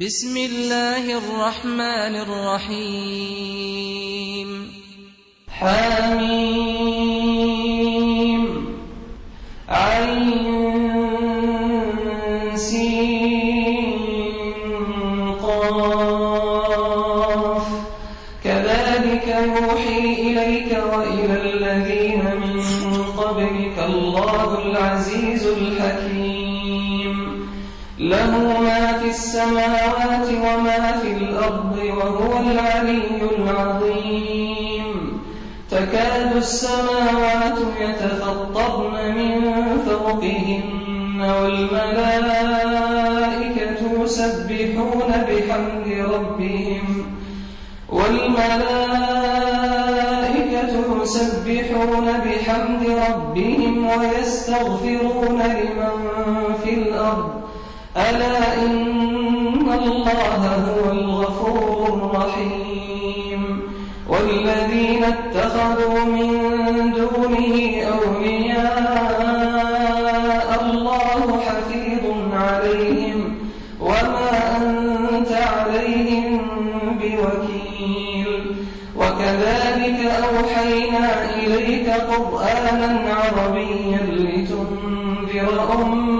بسم الله الرحمن الرحيم. حميم. السماوات وما في الأرض وهو العلي العظيم. تكاد السماوات يتفطرن من فوقهن والملائكة يسبحون بحمد ربهم. والملائكة يسبحون بحمد ربهم ويستغفرون لمن في الأرض. ألا إن الله هو الغفور الرحيم. والذين اتخذوا من دونه أولياء الله حفيظ عليهم. وما أنت عليهم بوكيل. وكذلك أوحينا إليك قرآنا عربيا لتنذر أم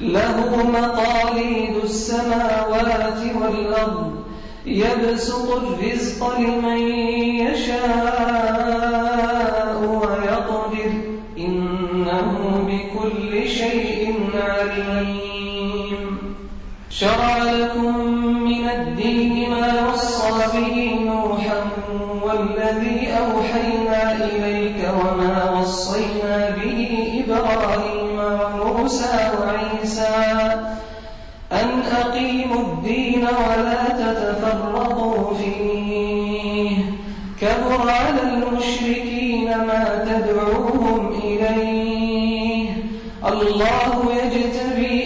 له مقاليد السماوات والأرض يبسط الرزق لمن يشاء. الدين ولا تتفرقوا فيه. كبر على المشركين ما تدعوهم إليه. الله يجتبي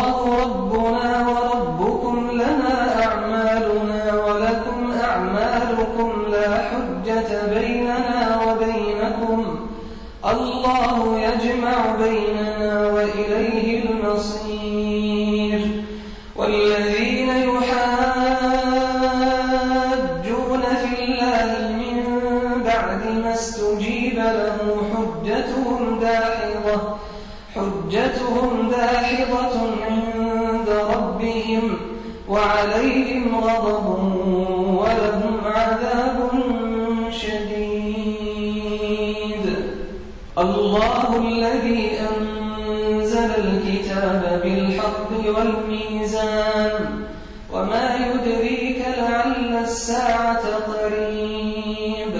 الله ربنا وربكم لنا أعمالنا ولكم أعمالكم لا حجة بيننا وبينكم. الله يجمع بيننا وإليه المصير. والذين يحاجون في الله من بعد ما استجيب له حجتهم داحضة. حجتهم داحضة وعليهم غضب ولهم عذاب شديد. الله الذي أنزل الكتاب بالحق والميزان وما يدريك لعل الساعة قريب.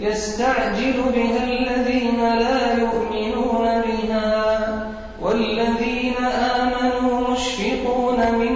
يستعجل بها الذين لا يؤمنون بها والذين آمنوا مشفقون منها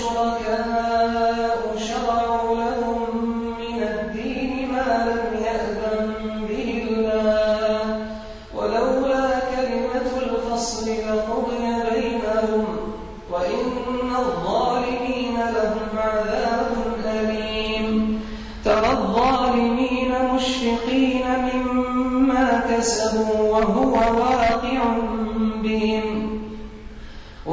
لهم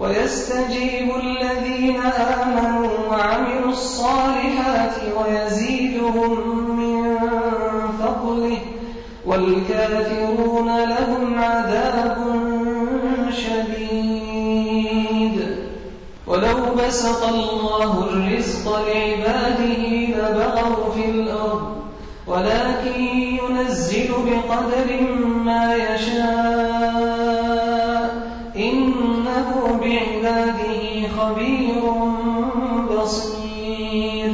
ويستجيب الذين آمنوا وعملوا الصالحات ويزيدهم من فضله والكافرون لهم عذاب شديد. ولو بسط الله الرزق لعباده لبغوا في الأرض ولكن ينزل بقدر ما يشاء. إنه بعباده خبير بصير.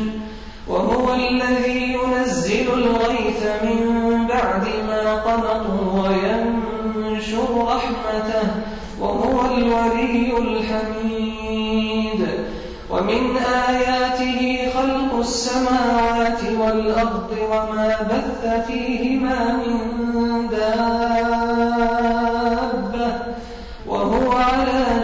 وهو الذي ينزل الغيث من بعد ما قنطوا وينشر رحمته وهو الولي الحميد. ومن آياته خلق السماوات والأرض وما بث فيهما من دابة.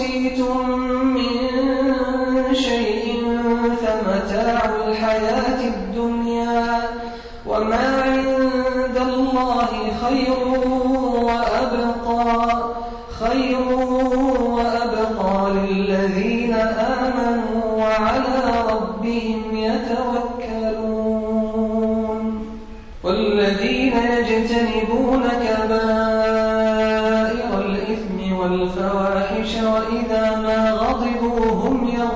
أُوتِيتُم مِّن شَيْءٍ فَمَتَاعُ الْحَيَاةِ الدُّنْيَا ۖ وَمَا عِندَ اللَّهِ خَيْرٌ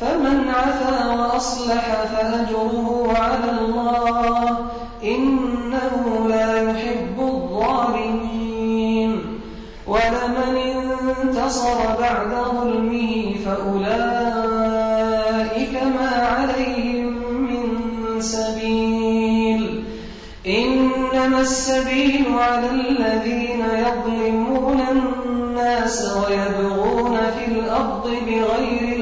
فَمَنْ عَفَا وَأَصْلَحَ فَأَجْرُهُ عَلَى اللَّهِ ۚ إِنَّهُ لَا يُحِبُّ الظَّالِمِينَ. وَلَمَنِ انتَصَرَ بَعْدَ ظُلْمِهِ فَأُولَٰئِكَ مَا عَلَيْهِم مِّن سَبِيلٍ ۚ. إِنَّمَا السَّبِيلُ عَلَى الَّذِينَ يَظْلِمُونَ النَّاسَ وَيَبْغُونَ فِي الْأَرْضِ بِغَيْرِ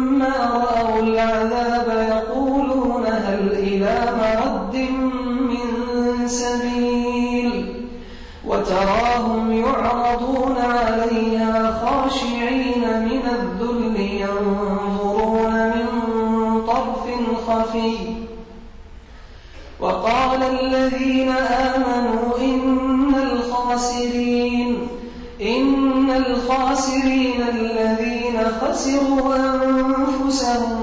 الَّذِينَ آمَنُوا إِنَّ الْخَاسِرِينَ الَّذِينَ خَسِرُوا أَنفُسَهُمْ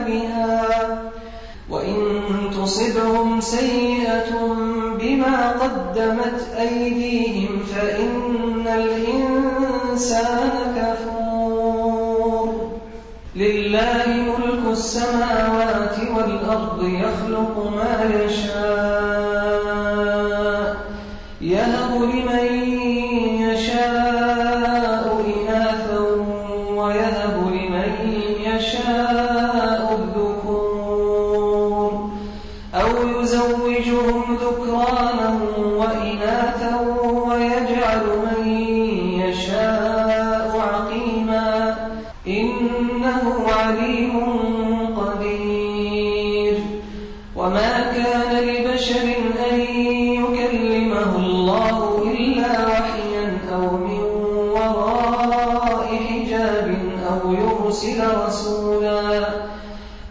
بِهَا ۖ. وَإِن تُصِبْهُمْ سَيِّئَةٌ بِمَا قَدَّمَتْ أَيْدِيهِمْ فَإِنَّ الْإِنسَانَ كَفُورٌ. لِّلَّهِ مُلْكُ السَّمَاوَاتِ وَالْأَرْضِ ۖ يَخْلُقُ مَا يَشَاءُ ۚ.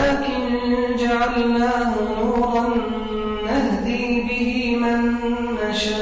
ولكن جعلناه نورا نهدي به من نشاء.